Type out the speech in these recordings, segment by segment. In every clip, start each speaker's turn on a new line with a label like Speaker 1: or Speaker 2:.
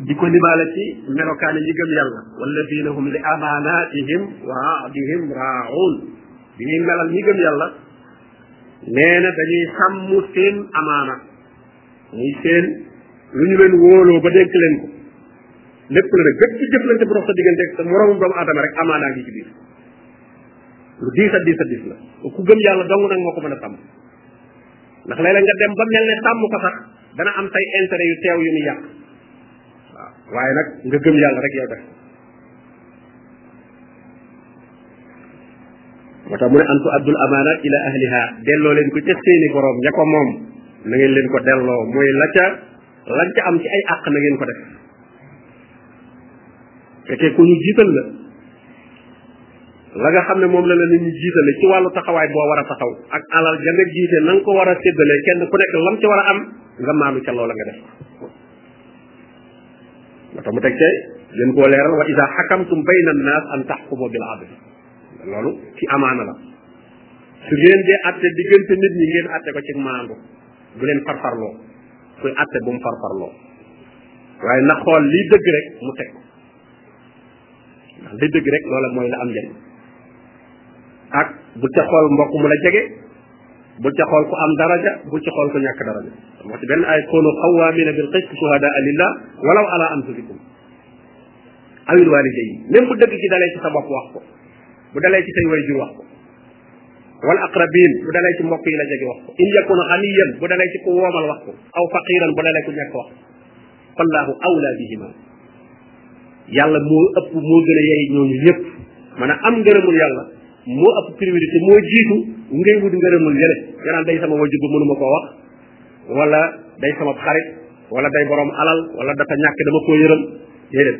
Speaker 1: di ko limaale ci melokaane ñi gëm yàlla walladina hum li amaanatihim wa ahdihim raaun bi ñuy melal ñi gëm yàlla nee na dañuy sàmm seen amaana muy seen lu ñu leen wóoloo ba dénk leen ko lépp la rek bépp jëflante bu dox sa diggante ak sa moroomum doomu aadama rek amaana ngi ci biir lu diis a diis a diis la ku gëm yàlla dong nag moo ko mën a sàmm ndax léeg-léeg nga dem ba mel ne sàmm ko sax dana am say intérêt yu teew yu muy yàq waaw waaye nag nga gëm yàlla rek yow def moo tax mu ne an tu addul amaanaat ila ahliha delloo leen ko ca seeni borom ña ko moom na ngeen leen ko delloo mooy la ca lañ ca am ci ay àq na ngeen ko def fekkee ku ñu jiital la la nga xam ne moom la la nit ñi jiitale ci wàllu taxawaay boo war a taxaw ak alal ja nga jiite na nga ko war a séddalee kenn ku nekk lam ci war a am nga maanu ca loola nga def moo tax mu teg tey gën koo leeral wa ida xakamtum bayna annaas an taxkumu bil adl loolu ci amaana la su ngeen dee atte diggante nit ñi ngeen atte ko ci maandu bu leen farfarloo kuy atte bu mu farfarloo waaye na xool lii dëgg rek mu teg ndax li dëgg rek loola mooy la am njëriñ ak bu ca xool mbokk mu la jege bu ca xool ku am daraja bu ca xool ku ñàkk daraja moo ci benn ay koonu xawaamina bil qist shuhadaa lillah walaw ala anfusikum awil walidayn même bu dëgg ci dalee ci sa bopp wax ko bu dalee ci say wayjur wax ko wal aqrabin bu dalee ci mbokk yi la jege wax ko in yakun xaniyan bu dalee ci ku woomal wax ko aw faqiran bu dalee ku ñàkk wax fallaahu awlaa bihima yàlla moo ëpp moo gën a yey ñooñu ñëpp man a am ngërëmul yàlla moo ëpp priorité moo jiitu ngay wut ngërëmul yële nga naan day sama wajur ba mënuma koo wax wala day sama xarit wala day borom alal wala dafa ñàkk dama koo yërëm déedéet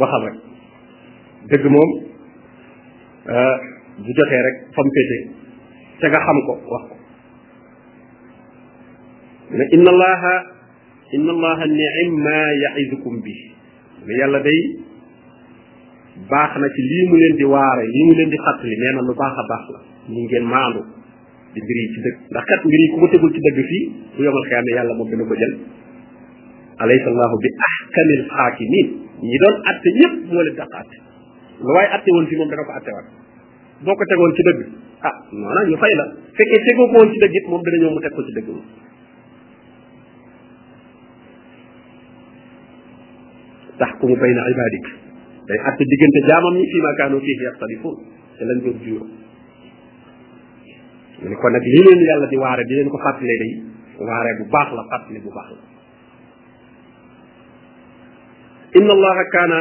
Speaker 1: waxal rek dëgg moom euh, bu jotee rek fa mu féete te nga xam ko wax ko ne inna allaha inna allaha ni'ma ya'idukum bi ne yàlla day baax na ci lii mu leen di waare lii mu leen di fàttali nee na lu baax a baax la ñu ngeen maandu di mbir yi ci dëgg ndax kat mbir yi ku ko tegul ci dëgg fii bu yomal xiyaame yàlla moom dina ko jël alaysa allahu bi ahkamil xaakimin ñi doon atte ñëpp moo leen dàq atte lu waaye atte woon fii moom dana ko attewaat boo ko tegoon ci dëgg ah maanaam ñu fay la fekkee tegoo ko woon ci dëgg it moom dana ñëw mu teg ko ci dëgg moom taxkumu bayna ibadik day atte diggante jaamam ñi fii ma kaanu fii yaxtalifuun te lañ doon juyoo mu ne kon nag li leen yàlla di waare di leen ko fàttalee day waare bu baax la fàttali bu baax la inna allaha kaana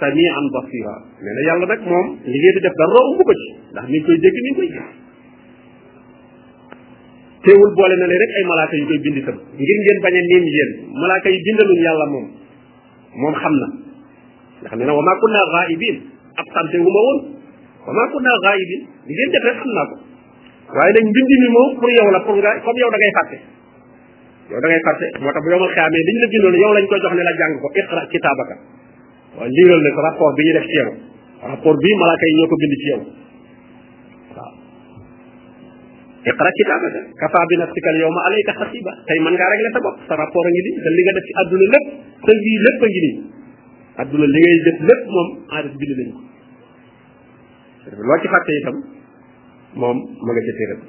Speaker 1: samian basira nee na yàlla nag moom li ngeen di def dara umb ko ci ndax mi ngi koy dégg mi ngi koy gis teewul boole na leen rek ay malaaka yu koy bind itam ngir ngeen bañ a niim yéen malaaka yi bindaluñ yàlla moom moom xam na ndax nee na wa maa kunna gaaibin absente wu ma woon wa maa kunna gaaibin li ngeen def rek xam naa ko waaye nag mbind mi moom pour yow la pour nga comme yow da ngay fàtte yow da ngay fàtte moo tax bu yomal xeamee li ñu la bindoon yow lañ ko jox ne la jàng ko iqra kitaabaka waaw liiral nag rapport bi ñu def ci yow rapport bii malaaka yi ñoo ko bind ci yow waaw iqra kitaabaka kafa bi nafsika al yawma alayka xasiba tey mën ngaa régler sa bopp sa rapport a ngi nii sa li nga def ci àdduna lépp sa vie lépp a ngi nii àdduna li ngay def lépp moom en bind nañ ko loo ci fàtte itam moom ma nga ca téeram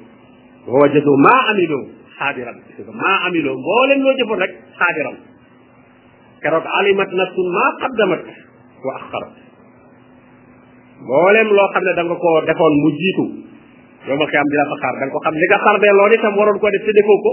Speaker 1: wa wajadu maa amiloo xaadiran maa amiloo mbooleem loo jëfoon rek xaadiran keroog alimat nafsun maa qaddamat wa axarat mbooleem loo xam ne da nga koo defoon mu jiitu yow ma xiyam di la fa xaar da nga ko xam li nga xar dee loolu itam waroon koo def te defoo ko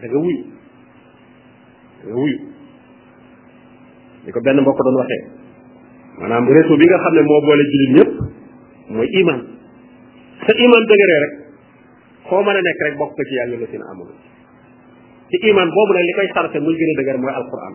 Speaker 1: da nga wuyu da nga wuyu ni ko benn mbokk doon waxee maanaam réseau bi nga xam ne moo boole jullit ñëpp mooy iman sa iman dëgëree rek foo mën a nekk rek bokk ko ci yàlla la si na amul ci iman boobu nag li koy sarse muy gën a dëgër mooy alquran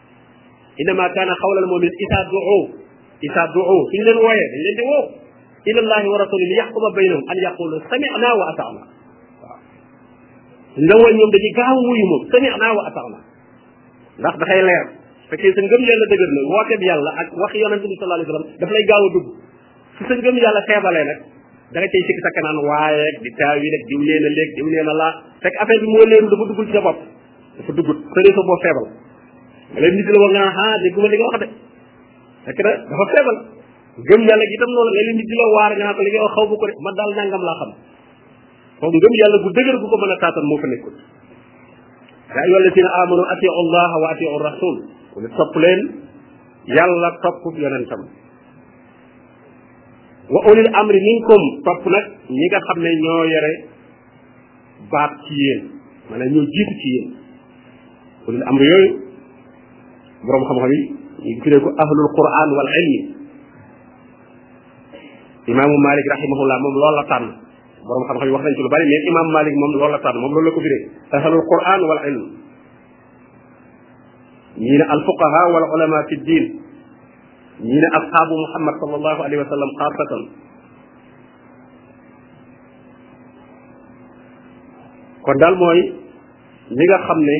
Speaker 1: innama kaana xawlal mu'min isa du'u isa du'u suñ leen wooyee dañ leen di woo ilallahi wa rasuli li yaxkuma baynahum an yaqulu sami'na wa ata'na waaw suñ la wooy ñoom dañuy gaaw wuyu moom sami'na wa ata'na ndax dafay leer fekkee sa ngëm yàlla dëgër na woote bi yàlla ak wax yonente bi sallallahu alayhi wa sallam daf lay gaaw a dugg su sa ngëm yàlla feebalee nag da nga cay sikk sa kanaan waaye di taawi rek diw nee na léeg diw nee na laa fekk affaire bi moo leeru dafa duggul ci sa bopp dafa dugg sëriñ sa boo feebal nga leen nit la wax nga ah dégg ma li nga wax de fekk na dafa feebal gëm yàlla gi itam noonu léeg-léeg nit di la waar nga ko li nga wax xaw ma ko de man daal nangam laa xam foofu ngëm yàlla gu dëgër gu ko mën a taatan moo fa nekkul yaa ayyuha alladina amanu atiu allaha wa atiu rasul mu ne topp leen yàlla topp yonentam wa ulil amri minkum topp nag ñi nga xam ne ñoo yore baat ci yéen maanaam ñoo jiitu ci yéen ulul amr yooyu borom xam-xam yi ñu tuddee ko ahlul quran wal ilmi imaamu malik rahimahullah moom loolu la tànn borom xam-xam yi wax nañ ci lu bari mais imaamu malik moom loolu la tànn moom loolu la ko firee ahlul quran wal ilm ñii ne al fuqaha wal ulama fi diin ñii ne asxaabu muhammad sallallahu alayhi wa sallam xaasatan kon daal mooy ñi nga xam ne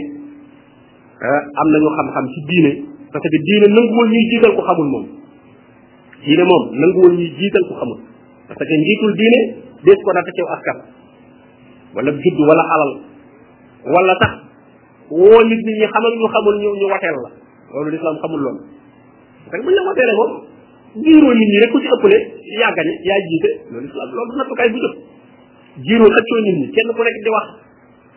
Speaker 1: ah, am nañu xam-xam ci diine parce que diine nanguwul ñuy jiital ku xamul moom diine moom nanguwul ñuy jiital ku xamul parce que njiitul diine dees ko natt ciw askan wala judd wala alal wala tax woo nit ñi ñu xamal ñu xamul ñu ñu wateel la loolu lislaam xamul loolu parce que bu ñu la wootee rek moom jiiroo nit ñi rek ku ci ëppale yaa gañe yaa jiite loolu islam loolu du nattukaay bu jëf jiiroo xëccoo nit ñi kenn ku nekk di wax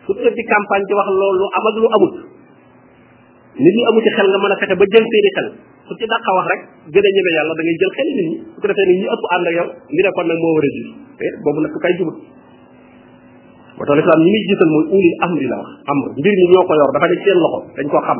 Speaker 1: fu tëdd di campagne di wax loolu am ak lu amut nit ñi amu ci xel nga mën a fexe ba jël seeni xel ku ci dàqa wax rek gën a ñeme yàlla da ngay jël xel nit ñi su ko defee nit ñi ëpp ànd ak yow ngi ne kon nag moo war a jiit te boobu nag kay jubut moo tax lislaam ñi muy jiital mooy ulil amri la wax amr mbir mi ñoo ko yor dafa ne seen loxo dañ ko xam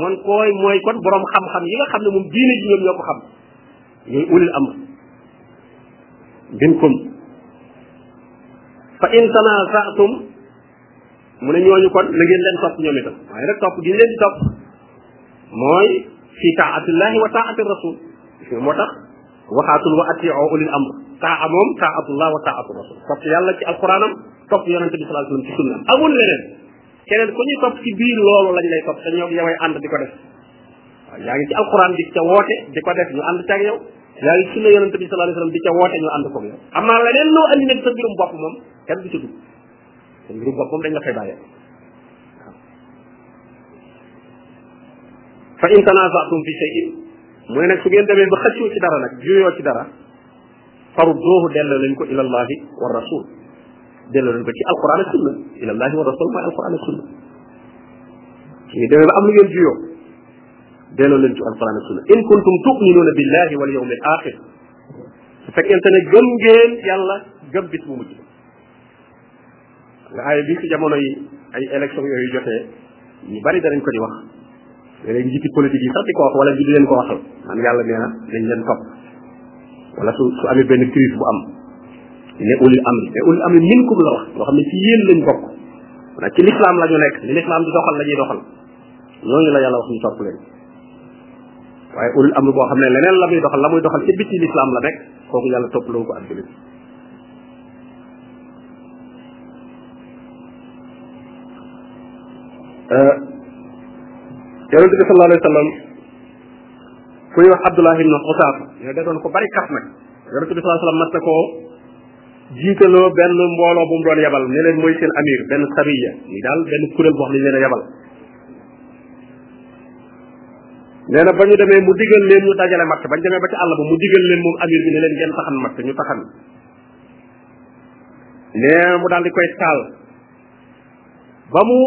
Speaker 1: man koy mooy kon borom xam-xam yi nga xam ne moom diine ji ñoom ñoo ko xam ñooy ulil amr minkum fa in tanaasatum mu ne ñooñu kon na ngeen leen topp ñoom itam waaye nag topp gi leen di topp mooy fi taatillahi wa taati rasul moo tax waxaatul wa atiu ulil amr taa moom taatullah wa taatu rasul topp yàlla ci alquranam topp yonente bi sallallahu alayhi wasallam ci sunna amul leneen keneen ku ñuy topp ci biir loolu lañ lay topp te ñoom yoway ànd di ko def waaw yaa ngi ci alquran di ca woote di ko def ñu ànd ca ak yow yaa ngi sunna yonente bi sallallahu alayhi wasallam di ca woote ñu ànd ko yow am naa leneen noo andi nag sa mbirum bopp moom kenn du ci dugg sa mbirum bopp moom dañ la fay bàyyee fa in tanazatum fi shay'in mu ne nag su ngeen demee ba xëccoo ci dara nag juyoo ci dara farudduuhu delloo leen ko ilallahi wa rasul delloo leen ko ci alquran ak sunna ilallahi wa rasul mooy alquran ak sunna su ñu demee ba am lu ngeen juyoo delloo leen ci alquran ak sunna in kuntum tuminuuna billahi wal yawmi al axir su fekkente ne gëm ngeen yàlla gëm bis bu mujj nga aaya bi ci jamono yi ay élection yooyu jotee ñu bari danañ ko di wax léeg-léeg njiiti politique yi sax di ko wax wala di leen ko waxal man yàlla nee na dañ leen topp wala su su amee benn crise bu am ne ulil amri ne ulil amri minkum la wax loo xam ne ci yéen lañ bokk maanaam ci lislaam la ñu nekk li lislaam di doxal la ñuy doxal ñooñu la yàlla wax ñu topp leen waaye ulil amri boo xam ne leneen la muy doxal la muy doxal ci bitti lislaam la nekk kooku yàlla topp loo ko ak julit euh, yonente bi sallallahu alayhi wa sallam ku ñuy wax Abdullah ibn Xutaaf ñoo da doon ko bari kaf nag yonente bi sallallahu alayhi wa sallam mat na koo jiitaloo benn mbooloo bu mu doon yebal ne leen mooy seen amir benn sariya ni daal benn kuréel boo xam ne leen a yebal nee na ba ñu demee mu digal leen ñu dajale matt bañ demee ba ci àll ba mu digal leen moom amir bi ne leen ngeen taxan matt ñu taxan nee mu daal di koy taal ba mu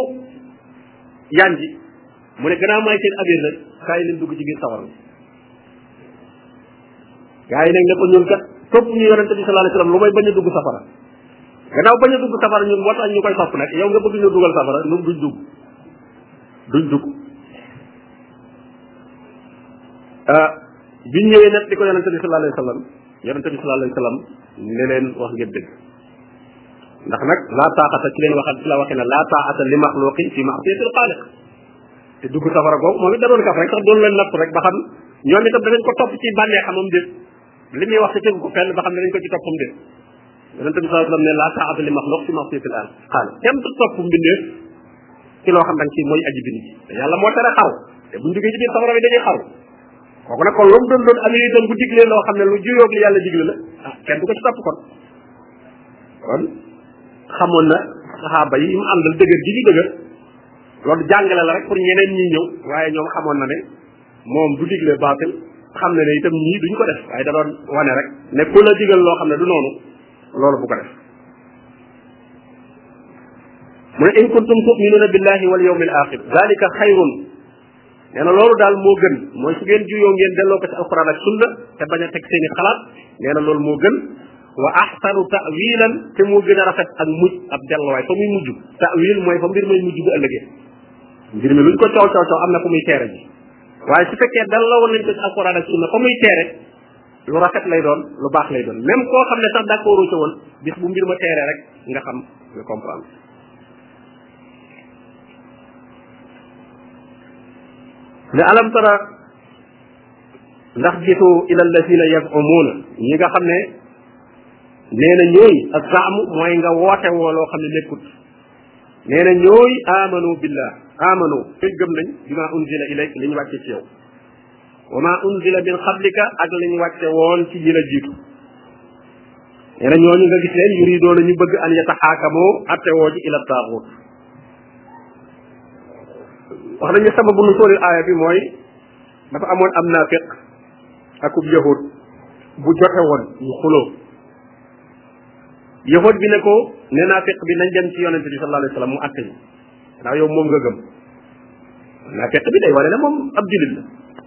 Speaker 1: yànji mu ne gannaaw maay seen amir nag kaay leen dugg ci biir sawar bi gaa yi nag ne ko ñun kat topp ñu yonente bi sallallahu alayhi wasallam lu may bañ a dugg safara gannaaw bañ a dugg safara ñun moo tax ñu koy topp nag yow nga bëgg ñu dugal safara ñun duñ dugg duñ dugg ah biñ ñëwee nag di ko yonente bi sallallahu alayhi wasallam yonente bi sallallahu alayhi wasallam ne leen wax ngeen dëgg ndax nag laa taaxata ci leen waxal ci la waxee ne laa taaxata li maxluqin fi maasiyatil xaaliq te dugg safara googu moom it da doon kaf rek sax doon leen natt rek ba xam ñoom itam danañ ko topp ci bànnee xamam déet li muy wax te tegu ko fenn ba xam ne dañ ko ci toppam déet yonente bi sallallahu alayhi wasallam ne la taa'ata li maxluq fi ma'siyatil aal xaal kenn du topp mbindeef ci loo xam dañ ci mooy aji bind ji te yàlla moo tere xaw te buñ duggee ci biir safara bi dañuy xaw kooku nag kon lu mu doon doon amee itam bu diglee loo xam ne lu juyoog li yàlla digle la ah kenn du ko ci topp kon kon xamoon na saxaaba yi mu àndal dëgër gi ñu dëgër loolu jàngale la rek pour ñeneen ñi ñëw waaye ñoom xamoon na ne moom du digle baatil xam ne ne itam ñii duñ ko def waaye da doon wane rek ne ku la digal loo xam ne du noonu loolu bu ko def mu ne in kuntum tuminuna billahi wal yawmil axir dalika xayrun nee na loolu daal moo gën mooy su ngeen juyoo ngeen delloo ko ci alquran ak sunna te bañ a teg seen i xalaat nee na loolu moo gën wa ahsanu tawilan te moo gën a rafet ak mujj ab delluwaay fa muy mujj tawil mooy fa mbir may mujj bu ëllëgee mbir mi luñ ko coow coow coow am na fu muy teere ji waaye su fekkee delloo woon nañ ko ci alquran ak sunna fa muy teere lu rafet lay doon lu baax lay doon même koo xam ne sax d'accord ca woon bis bu mbir ma teere rek nga xam nga comprendre ne alam tara ndax jitu ila alladina yazumuuna ñi nga xam ne nee na ñooy ak zaamu mooy nga woote woo loo xam ne nekkut nee na ñooy amanu billah amanu fay gëm nañ bima unzila ilayk li ñu wàcce ci yow wa ma unzila min qablika ak lañ wàcce woon ci ñi la jiitu nee na ñooñu nga gis leen yuridoo la ñu bëgg an yataxaakamoo atte woo ji ila taaxut wax nañu sababu nu sóoril aaya bi mooy dafa amoon am naafiq akub yahud bu jote woon ñu xuloo yahud bi ne ko ne naafiq bi nañ dem ci yonente bi sallallahu alayhi wa sallam mu atte ñu ndax yow moom nga gëm naa fekk bi day wane ne moom ab julit la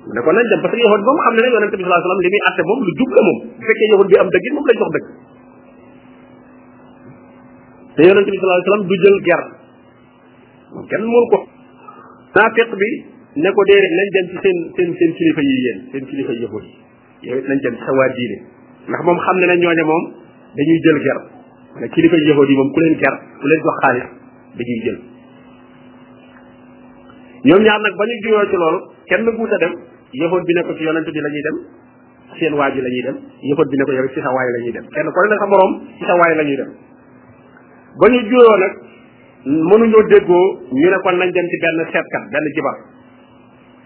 Speaker 1: mu ne ko nañ dem parce que yahud moom xam ne ne yonente bi salaa salaam li muy atte moom lu jub la moom bu fekkee yahud bi am dëgg moom lañ jox dëgg te yonente bi salaa salaam du jël ger moom kenn moom ko naa fekk bi ne ko déedéet nañ dem ci seen seen seen kilifa yi yéen seen kilifa yahud yi yow it nañ dem sa waa diine ndax moom xam ne na ñooña moom dañuy jël ger wala kilifa yahudi moom ku leen ger ku leen jox xaalis dañuy jël ñoom ñaar nag ba ñu juyoo ci loolu kenn guuta dem yahud bi ne ko ci yonent bi la ñuy dem seen waa ji la ñuy dem yahud bi ne ko yow ci sa waay la ñuy dem kenn ko ne sa morom ci sa waay la ñuy dem ba ñu juyoo nag mënuñoo déggoo ñu ne kon nañ dem ci benn seetkat benn jibar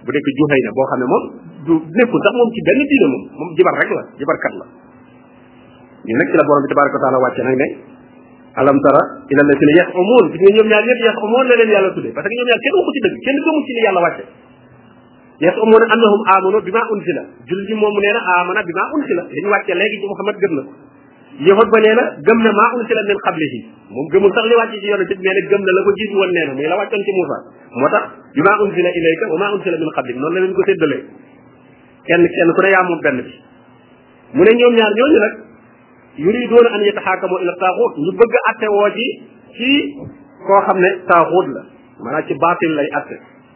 Speaker 1: bu dëkk Juhayna boo xam ne moom du nekkul sax moom ci benn diine moom moom jibar rek la jibarkat la ñu nag ci la borom bi tabaraka taala wàcce nag ne alam tara ila alladina yaxumuun gis nga ñoom ñaar ñëpp yaxumuun la leen yàlla tuddee parce que ñoom ñaar kenn waxu ci dëgg kenn gëmu ci li yàlla wàcce yaxumuun annahum amanu bima unsila julli moom nee na amana bima unsila li ñu wàcce léegi ci Muhammad gëm na ko yëfat ba nee na gëm na maa unsila min qablihi moom gëmul sax li wàcc ci yonent bi mais nag gëm na la ko jiitu woon nee na muy la wàccoon ci Moussa moo tax bi maa unsila ilayka wa maa unsila min qablik noonu la leen ko séddalee kenn kenn ku ne yaa moom benn bi mu ne ñoom ñaar ñooñu nag yuriduuna an yataxaakamu ila taaxuut ñu bëgg a atte woo ci ci koo xam ne taaxuut la maanaam ci baatil lay atte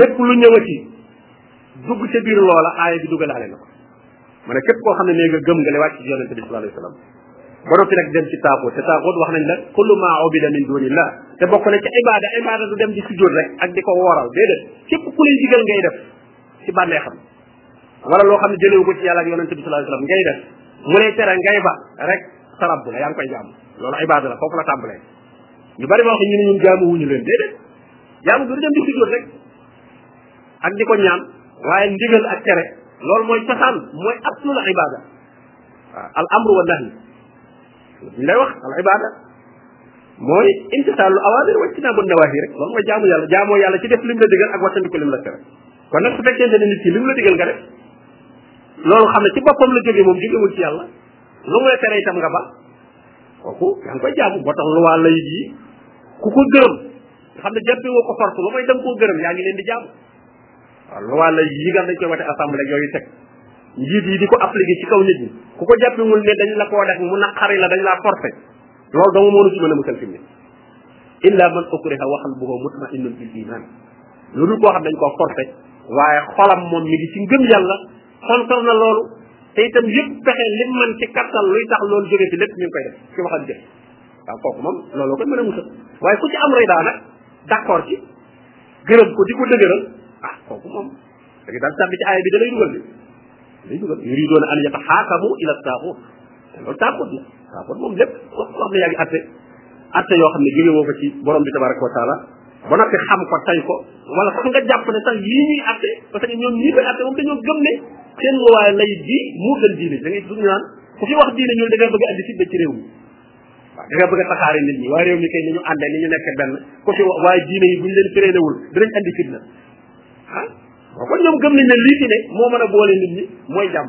Speaker 1: lépp lu ñëwati dugg ca biir loola aaya bi dugalaale na ko ma ne képp koo xam ne nee nga gëm nga li wàcc ci yonente bi sallallahu alayhi wa sallam ba noppi nag dem ci taaxut te taaxut wax nañ la kullu ma ubida min dunillah te bokk na ci ibada ibada du dem di sujjóot rek ak di ko wooral déedéet képp ku lay digal ngay def ci bànnee xam wala loo xam ne jëlewu ko ci yàlla ak yonente bi sallallahu alayhi wa sallam ngay def mu lay tere ngay ba rek sa rabb la yaa ngi koy jàmm loolu ibada la foofu la tàmbalee ñu bari ma wax ñu ne ñun jaamu wuñu leen déedéet jaamu du dem di sujjóot rek ak di ko ñaan waaye ndigal ak tere loolu mooy cosaan mooy aslul ibada waaw al amru wa nahi ñu lay wax al ibada mooy imtisaalul awaamir wa ijtinaabu nawaahi rek loolu mooy jaamu yàlla jaamoo yàlla ci def lim la digal ak wattandiku lim la tere kon nag su fekkente ne nit ki lim la digal nga def loolu xam ne ci boppam la jógee moom jógewul ci yàlla lu mu la tere itam nga ba kooku yaa ngi koy jaamu moo tax luwaa lay yi ku ko gërëm xam ne jàppee woo ko force lu mooy da nga koo gërëm yaa ngi leen di jaamu waaw luwaa lay yi nga xam dañ koy wate assemblée yooyu teg njiit yi di ko appliqué ci kaw nit ñi ku ko jàppewul ne dañ la koo def mu naqari la dañ laa forcé loolu dong moo nu ci mën a musal fi mu ne illa man ukriha wa qalbuhu mutma'innun bil iman lu dul koo xam dañ koo forcé waaye xolam moom mi ngi ci ngëm yàlla contre na loolu te itam yëpp pexe lim man ci kattal luy tax loolu jóge fi lépp ñu ngi koy def ci wax ak jëf waaw kooku moom looloo koy mën a musal waaye ku ci am rida nag d'accord ci gërëm ko di ko dëgëral ah kooku moom da nga daal sàbbi ci aaya bi da lay dugal bi lay dugal yuridoona an yataxaakamu ila taaxuut te loolu taaxut la taaxut moom lépp wax wax ne yaa ngi atte atte yoo xam ne jóge woo ko ci borom bi tabaraka wa taala ba noppi xam ko tay ko wala sax nga jàpp ne sax yii ñuy atte parce que ñoom ñii koy atte moom dañoo gëm ne seen luwaay lay di moo gën diine da ngay dugg naan ku fi wax diine ñun da nga bëgg a andi fitna ci réew mi waaw da nga bëgg a taxaare nit ñi waaye réew mi kay ni ñu àndee ni ñu nekk benn ku fi waaye diine yi bu ñu leen freiné wul dinañ andi fitna ah kon ñoom gëm nañ ne lii fi ne moo mën a boole nit ñi mooy jàmm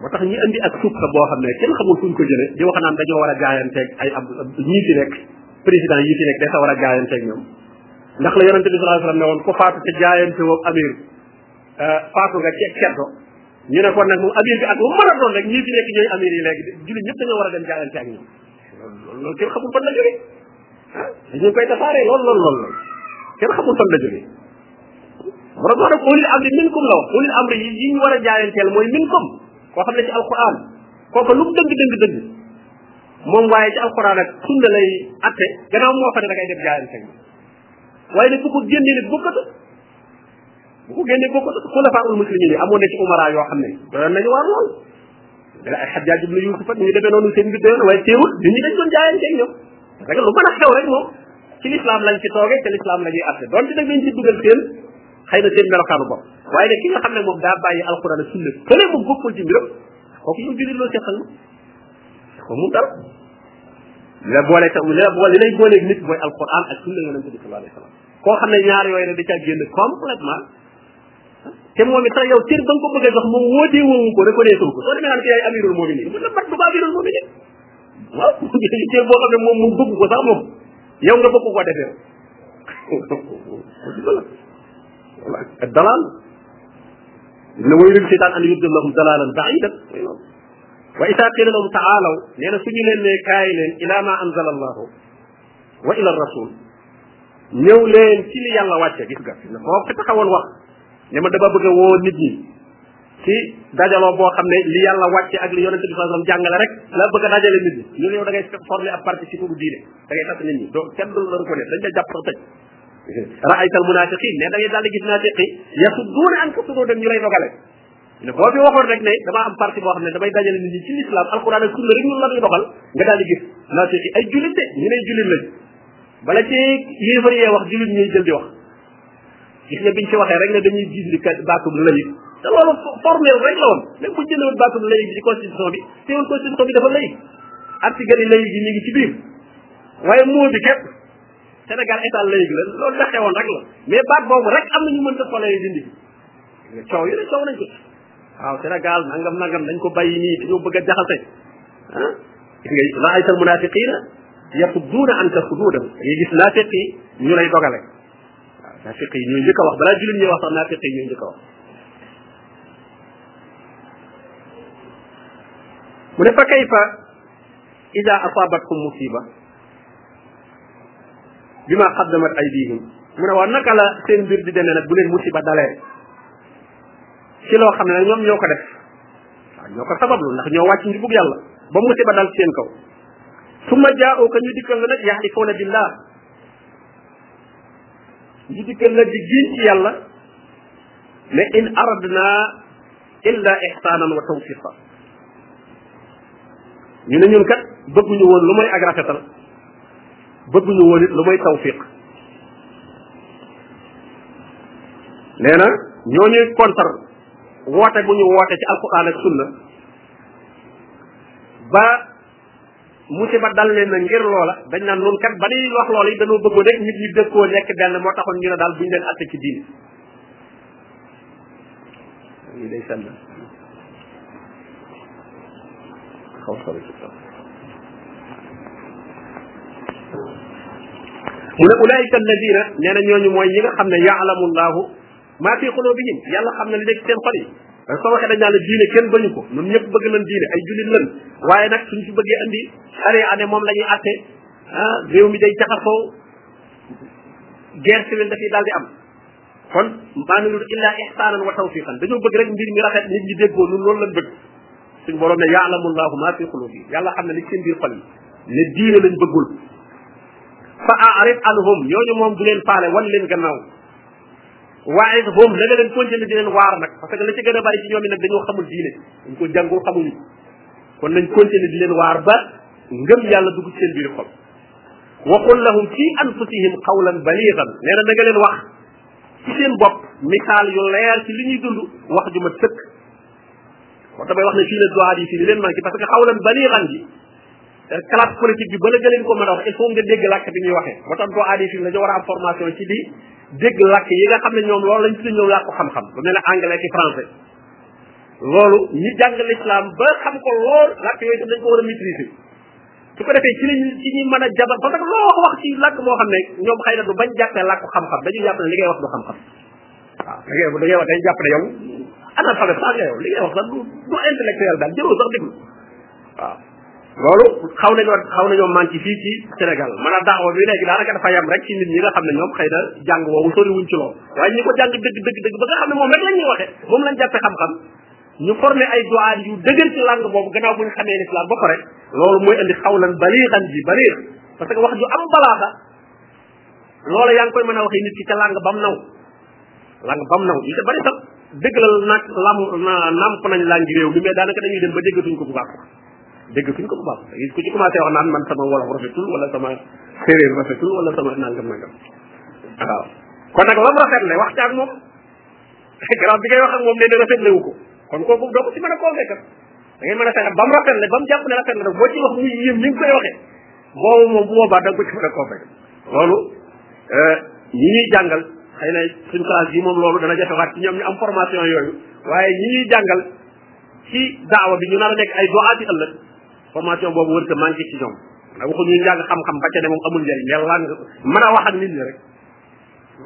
Speaker 1: moo tax ñi indi ak sukkar boo xam ne kenn xamul fuñ ko jëlee di wax naan dañoo war a jaayanteeg ay ab ñii fi nekk président yi fi nekk dafa war a jaayanteeg ñoom ndax la yonente bi sallallahu alayhi wasallam ne woon ku faatu te jaayante woo amir euh, faatu nga ceeg certo ñu ne kon nag moom amir bi ak moom mën a doon rek ñii fi nekk ñooy amir yi léegi jullit ñëpp dañoo war a dem jaayante ak ñoom loolu loolu kenn xamul fan la jógee ah dañu koy tasaare lool lool lool lool kenn xamul fan la jógee borom moo def ulil amri minkum la wax ulil amri yi yi ñu war a jaayanteel mooy minkum koo xam ne ci alquran kooku lu mu dëgg dëgg dëgg moom waaye ci alquran ak sunna lay atte gannaaw moo fa ne da ngay def jaayante waaye nag bu ko génnee nag bokkatu bu ko génnee bokk xulafaa ul muslimin yi amoon na ci umara yoo xam ne doon nañu war lool dala ay xajjaaj ibnu yusuf ak ñu demee noonu seen mbir doyoon waaye teewul nit ñi dañ doon jaayante ak ñoom parce que lu mën a xew rek moom ci l'islam lañ ci toogee ci l'islam la ñuy atte doon ci nag dañ ci dugal seen xëy na seen melokaanu bopp waaye nag ki nga xam ne moom daa bàyyi alquran ak sunna fële moom bokkul ci mbiram kooku yow jullit loo seqal ma ko mu dara li la boole ta li la boole li lay booleeg nit mooy alquran ak sunna yonente bi sallallahu alayhi wa sallam koo xam ne ñaar yooyu rek da caa génn complètement te moom it sax yow cër ba nga ko bëgg a jox moom wootee woowu ko reconnaître ko soo demee naan ko yaay amirul mu'minin mën na bat du ko amirul mu'minin waaw cër boo xam ne moom moom bëgg ko sax moom yow nga bëgg ko defee dalal ne way rek seetaan an yudda lahum dalalan baidan wa isa qila lahum taalaw nee na suñu leen ne kaay leen ila ma anzala allahu wa ila rasul ñëw leen ci li yàlla wàcce gis nga moo fi taxawoon wax ne ma dama bëgg a woo nit ñi ci dajaloo boo xam ne li yàlla wàcce ak li yonente bi sallam jàngale rek la bëgg a dajale nit ñi ñu ne yow da ngay former ab parti ci turu diine da ngay tas nit ñi donc kenn du la reconnaître dañ la jàpp sax tëj raaytal munafiqin ne da ngay daal di gis naafiqi yasudduuna anka suduudan ñu lay dogale ne boo fi waxoon rek ne damaa am parti boo xam ne damay dajale nit ñi ci lislaam alquran ak sunna rek ñun la ñuy doxal nga daal di gis naa seeti ay jullit de ñu ne jullit lañ bala ci yéefar yee wax jullit ñuy jël di wax gis nga biñ ci waxee rek ne dañuy dindi kat baatub layit te loolu formel rek la woon même buñ jëndewul baatub layit bi ci constitution bi teewul constitution bi dafa layit article yi layit yi ñu ngi ci biir waaye moo bi képp Sénégal état layit la loolu la xewoon rek la mais baat boobu rek am na ñu mën a fole dindi coow yi ne coow nañ ko ci waaw Sénégal nangam nangam dañ ko bàyyi nii dañoo bëgg a jaxase ah gis nga la aysal munafiqina yasudduuna anka suduudan dañuy gis naafiq yi ñu lay dogale waaw naafiq yi ñooy njëkk a wax balaa jullit ñuy wax sax naafiq yi ñooy njëkk a wax mu ne fa kayfa ida asabatkum musiba bi ma xaddamat aydihim mu ne waaw naka la seen mbir di demee nag bu leen musiba dalee ci loo xam ne nag ñoom ñoo ko def waaw ñoo ko sabablu ndax ñoo wàcc njubug yàlla ba musiba dal seen kaw summa jaa'u ka ñu dikkal la nag yaxlifuuna billah ñu dikkal la di giñ ci yàlla ne in aradna illa ihsanan wa tawfiqa ñu ne ñun kat bëgguñu woon lu may ak rafetal bëgguñu woon it lu may tawfiq nee na ñooñuy kontar woote bu ñu woote ci alquran ak sunna ba musiba dal leen na ngir loola dañ naan noonu kat ba ñuy wax loola yi dañoo bëggoon rek nit ñi dëkkoo nekk benn moo taxoon ñu ne daal buñ leen atte ci diine lii day sell xaw sori ci kaw mu ne ulaayika alladina nee na ñooñu mooy ñi nga xam ne yaalamu llahu maa fii xuloo bi ñim yàlla xam na li nekk seen xol yi soo waxee dañ naan la diine kenn bañu ko ñun ñëpp bëgg nañ diine ay jullit lañ waaye nag suñ fi bëggee andi xare ane moom la ñuy atte ah réew mi day jaxasoo guerre civile dafay daal di am kon maa nuridu illa ihsanan wa tawfiqan dañoo bëgg rek mbir mi rafet nit ñi déggoo ñun loolu lañ bëgg suñ borom ne yaalamu llahu ma fi qulubi yàlla xam ne li seen biir xol yi ne diine lañ bëggul fa a'rid anhum ñooñu moom du leen faale wan leen gannaaw waaye moom da nga leen continuer di leen waar nag parce que la ci gën a bari ci ñoom yi nag dañoo xamul diine dañ ko jàngul xamuñu kon nañ continuer di leen waar ba ngëm yàlla dugg ci seen biir xol waxul lahum fi anfusihim qawlan baligan nee na da nga leen wax ci seen bopp misaal yu leer ci li ñuy dund wax ju mat sëkk moo tax may wax ne fii la doxaat yi fii li leen manqué parce que xawlan baligan ji euh, classe politique bi bala nga leen ko mën a wax il faut nga dégg làkk bi ñuy waxee ba tax doo aadi fi dañu war a am formation ci di dégg làkk yi nga xam ne ñoom loolu lañ tuddee ñoom làkku xam-xam lu mel ne anglais ki français loolu ñi jàng l'islam ba xam ko lool làkk yooyu tam dañ ko war a maîtriser su ko defee ci lañ ci ñuy mën a jabar parce que loo wax wax ci làkk moo xam ne ñoom xëy na du bañ jàppee làkku xam-xam dañuy jàpp ne li ngay wax du xam-xam waaw da ngay da ngay wax dañuy jàpp ne yow analphabète sax nga yow li ngay wax sax du du intellectuel daal jëroo sax déglu waaw loolu xaw nañoo xaw nañoo manqué fii ci Sénégal maanaam daawa bi léegi daanaka dafa yem rek ci nit ñi nga xam ne ñoom xëy na jàng woowu sori wuñ ci loolu waaye ñi ko jàng dëgg dëgg dëgg ba nga xam ne moom rek la ñuy waxee moom lañ jàppe xam-xam ñu formé ay doyen yu dëgër ci langue boobu gannaaw bu ñu xamee l'islam ba pare loolu mooy indi xawlan baliixan ji baliix parce que wax ju am balaaxa loola yaa ngi koy mën a waxee nit ki ca làng bam naw làng bam naw yi ca bari sax dëgg la nag lam nàmp nañ làngi réew mi mais daanaka dañuy dem ba déggatuñ ko bu baax déggatuñ ko bu baax ku ci commencé wax naan man sama wolof rafetul wala sama séeréer rafetul wala sama nangam nangam waaw kon nag lam rafet le wax caag moom garab bi ngay wax ak moom nee na rafet lewu ko kon kooku doo ko ci mën a convaincre da ngay mën a fexe ba mu rafet le ba mu jàpp ne rafet le nag boo ci wax muy yéem ni nga koy waxee boobu moom bu boobaa da nga ko ci mën a koofee loolu euh, ñi ñuy jàngal xëy na suñ classe yi moom loolu dana jafewaat ci ñoom ñu am formation yooyu waaye ñi ñuy jàngal ci daawa bi ñu nar a nekk ay doxaati ëllëg formation boobu wër te manqué ci ñoom ndax waxu ñuy jàng xam-xam ba ca ne moom amul njëriñ mais lan mën a wax ak nit ñi rek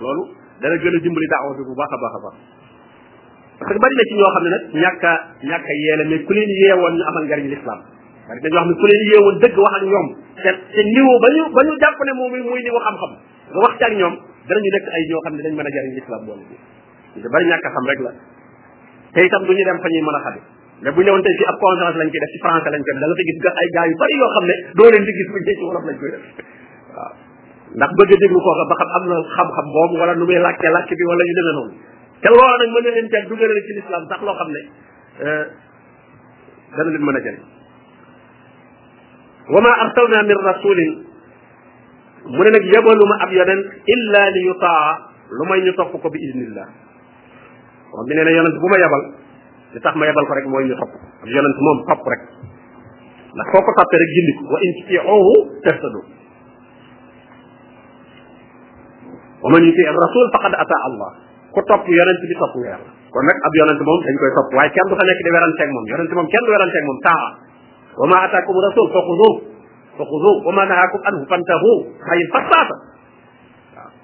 Speaker 1: loolu dana gën a dimbali daawa bi bu baax a baax a baax parce que bari na ci ñoo xam ne nag ñàkk a ñàkk a yee la mais ku leen yeewoon ñu amal njariñ l'islam bari na ñoo xam ne ku leen yeewoon dëgg wax ak ñoom te te niveau ba ñu ba ñu jàpp ne moom muy niveau xam-xam nga wax ci ak ñoom danañu nekk ay ñoo xam ne dañ mën a jariñ l'islam boole bi ñu bari ñàkk a xam rek la te itam du ñu dem fa ñuy mën a xame mais bu ñëwoon tey ci ab conférence lañ koy def ci français lañ koy def da nga fi gis ay gars yu bari yoo xam ne doo leen di gis bu ci wolof lañ koy def waaw ndax bëgg a déglu kooka ba xam am na xam-xam boobu wala nu muy làkkee làkk bi wala yu demee noonu te loolu nag mën na leen teel dugalal ci l'islam sax loo xam ne euh, dana leen mën a jëriñ wa ma arsalna min rasulin mu ne nag yebaluma ab yonent illa li yutaa lu may ñu topp ko bi idnillah moom bi nee na yonent bu ma yabal li tax ma yabal ko rek mooy ñu topp ab yonent moom topp rek ndax foo ko toppee rek gindi ko wa in tutiuhu tahtadu wa man yuti rasul faqad ata allah ku topp yonent bi topp nga yàlla kon nag ab yonent moom dañ koy topp waaye kenn du fa nekk di weranteeg moom yonent moom kenn du weranteeg moom taa wa ma ataakum rasul fa xuduuh fa xuduuh wa ma nahaakum anhu fantahu bàyyi fasaasa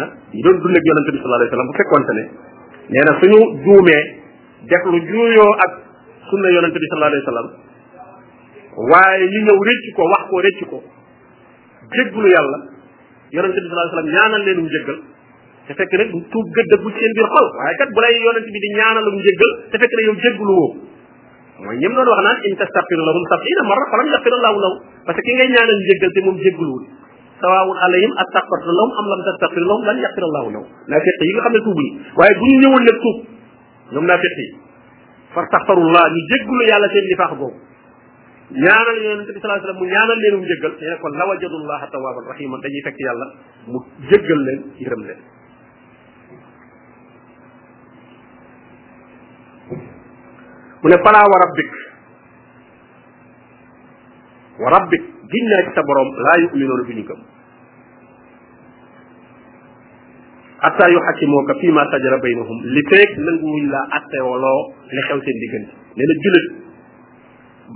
Speaker 1: ah ñu doon dund ak yonente bi sallallahu alayhi wasallam bu fekkonte ne nee na suñu juumee def lu juuyoo ak sunna yonente bi sallallahu alayhi wasallam waaye ñu ñëw rëcc ko wax ko rëcc ko jéggulu yàlla yonente bi sallallahu alayhi wasallam ñaanal leen mu jéggal te fekk ne du tuub gëdd bu seen biir xol waaye kat bu lay yonente bi di ñaanal mu jéggal te fekk ne yow jéggulu woo mooy ñim doon wax naan in tastaghfiru lahum sab'ina marra falam yaghfir allahu lahum parce que ki ngay ñaanal njéggal te moom jégguluwul sawaawun alayhim astaghfarta lahum am lam tastaghfir lahum lan yaghfir allahu lahum naafiq yi nga xam ne tuubuñu waaye bu ñu ñëwoon nag tuub ñoom naafiq yi fastaghfirullah ñu jéggulu yàlla seen nifaax googu ñaanal yonent bi sallallahu alayhi wasallam mu ñaanal leen mu jéggal nee na kon la wajadullaha tawwaban rahima dañuy fekk yàlla mu jéggal leen yërëm leen mu ne falaa wa rabbik wa rabbik giñ naa ci sa borom laa yuminuuna du ñu gëm atta yu xakimooka fii ma tajara baynahum li feeg nanguwuñ laa attewaloo li xew seen diggante nee na julit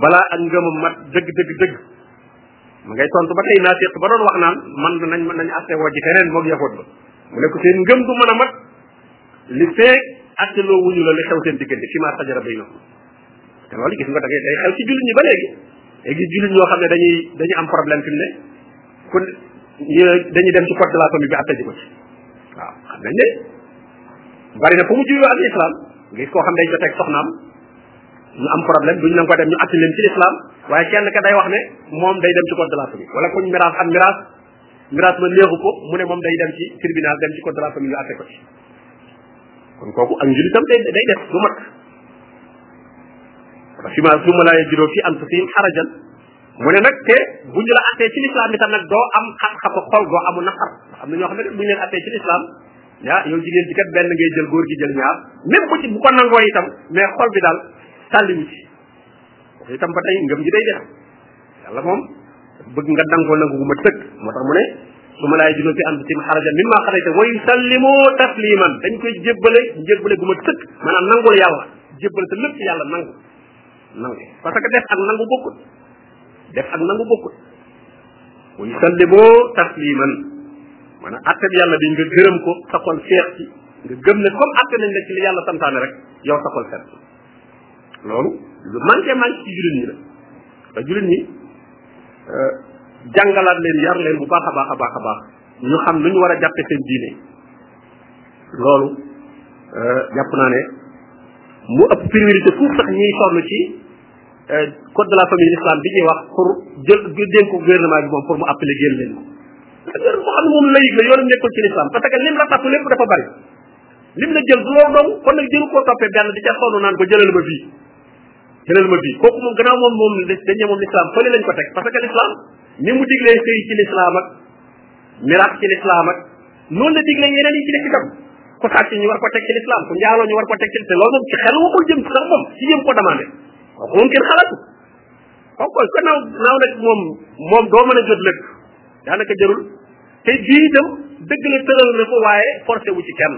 Speaker 1: balaa ak ngëmam mat dëgg dëgg dëgg ma ngay tontu ba tey naa ba doon wax naan man nañ man nañ attewoo ji feneen moog yaxut ba mu ne ko seen ngëm du mën a mat li feeg atteloo wuñu la li xew seen diggante fii ma tajara baynahum te loolu gis nga da ngay day xew ci jullit ñi ba léegi day gis jullit ñoo xam ne dañuy dañuy am problème fi mu ne ku ñu dañuy dem ci code de la famille bi atte ji ko ci waaw xam nañ ne bari na fu mu juyoo ak islam gis koo xam ne dañ ko teg soxnaam ñu am problème duñ leen ko dem ñu atte leen ci islam waaye kenn ka day wax ne moom day dem ci code de la famille wala kuñ miraas am miraas miraas ma neexu ko mu ne moom day dem ci tribunal dem ci code de la famille ñu atte ko ci kon kooku ak njulitam day day def du mat fi ma su ma laa yajidoo fi anfusihim xarajan mu ne nag te bu ñu la attee ci lislaam itam nag doo am xat-xatu xol doo amu naqar am na ñoo xam ne bu ñu leen attee ci lislaam ah yow jigéen ci kat benn ngay jël góor gi jël ñaar même bu ci bu ko nangoo itam mais xol bi daal sàlliwu ci wax itam ba tey ngëm ji day def yàlla moom bëgg nga dangoo nangu gu ma tëkk moo tax mu ne su ma laay junoo fi am tim xaraja min maa xarajta wa yusallimu tasliman dañ koy jébbale jébbale gu ma tëkk maanaam nangul yàlla jébbale te lépp yàlla nangu nangu parce que def ak nangu bokkut def ak nangu bokkut wa yusallimu tasliman maanaam atte bi yàlla bi nga gërëm ko sa xol feex ci nga gëm ne comme atte nañ la ci li yàlla santaane rek yow sa xol feex loolu lu manqué manqué ci jullit ñi la te jullit ñi euh, jàngalaat leen yar leen bu baax a baax a baax a baax ñu xam lu ñu war a jàppe seen diine loolu euh, jàpp naa ne mu ëpp priorité fuuf sax ñuy sonn ci euh, code de la famille l'islam bi ñuy wax pour jël dénk ko gouvernement bi moom pour mu appeler génn leen ko. parce que xam ne moom layig la yoonam nekkul ci l'islam parce que lim ratatu lépp dafa bari. lim la jël du loolu dong kon nag jëru koo toppee benn di ca sonn naan ko jëlal ma fii jëlal ma fii kooku moom gannaaw moom moom dañ ne moom l'islam fële lañ ko teg parce que l'islam ni mu diglee sëy ci l'islam ak miraas ci l'islam ak noonu la diglee yeneen yi ci nekk itam ku sàcc ñu war ko teg ci l'islam ku njaaloo ñu war ko teg ci te loolu moom ci xel waxul jëm sax moom ci jëm ko demandé kooku moom kenn xalaatu kooku kon naaw naaw nag moom moom doo mën a jot lépp daanaka jarul te bii itam dëgg la tëral na ko waaye forcé wu ci kenn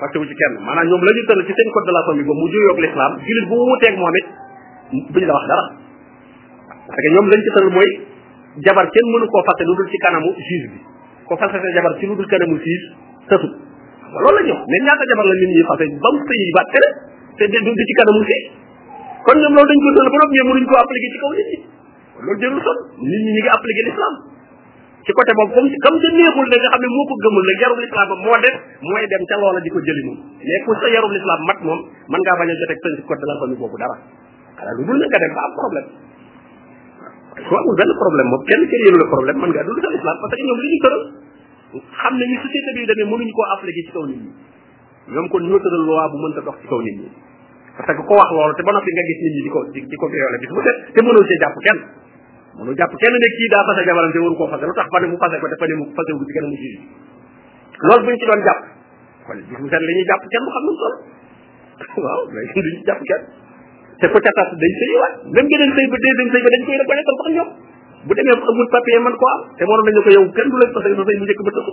Speaker 1: forcé wu ci kenn maanaam ñoom la ñu tëral ci seen code de la famille ba mu juyoog l'islam jullit bu wuteeg moom it duñ la wax dara parce que ñoom lañ ci tëral mooy jabar kenn mënu koo fase lu dul ci kanamu juge bi ko fase sa jabar ci lu dul kanamu juge tësu loolu la ñëw mais ñaata jabar la nit ñi fase ba mu sëy baat tere te du ci kanamu fee kon ñoom loolu dañ ko tëral ba noppi mais mënuñ koo appliqué ci kaw nit ñi loolu jërul son nit ñi ñi ngi appliqué l'islam ci côté boobu comme comme sa neexul da nga xam ne moo ko gëmul nag yarul islam ba moo def mooy dem ca loola di ko jëli moom mais ku sa yarul islam mat moom mën ngaa bañ a joteeg seen code de la famille boobu dara xanaa lu dul na nga dem ba am problème su amul benn problème moom kenn kenn yëlu la problème mën ngaa dund sa islam parce que ñoom li ñu tëral xam nañu société bi demee mënuñu koo appliqué ci kaw nit ñi ñoom kon ñoo tëral loi bu mënta dox ci kaw nit ñi parce que ko wax loolu te ba noppi nga gis nit ñi di ko di ko violé bis bu set te mënoo see jàpp kenn mënoo jàpp kenn ne kii daa fase jabaram te waru koo fase lu tax fa ne mu fase ko te fa ne mu fase wu ci kenn mu juge loolu buñ ci doon jàpp kon bis bu set la ñuy jàpp kenn mu xam nu sol waaw mais duñ jàpp kenn te ko ca tas day sëyiwaat même nga dem sëy ba deuxième sëy ba dañ koy reconnaître sax ñoom bu demee amul papier man koo am te waroon nañu ko yow kenn du la fase sa sëy mu njëkk ba tësu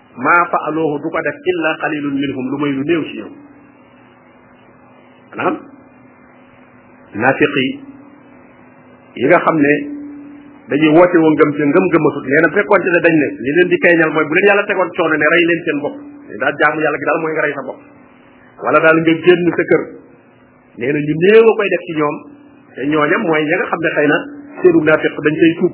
Speaker 1: maa faaloohu du ko def illa qalilun minhum lu may lu néew ci ñoom maanaam naafiq yi yi nga xam ne dañuy woote woo ngëm te ngëm gëmatut nee na fekkoonte ne dañ ne li leen di feeñal mooy bu leen yàlla tegoon coono ne rey leen seen bopp daal jaamu yàlla gi daal mooy nga rey sa bopp wala daal nga génn sa kër nee na ñu néew a koy def ci ñoom te ñooñam mooy ña nga xam ne xëy na seenu naafiq dañ koy tuub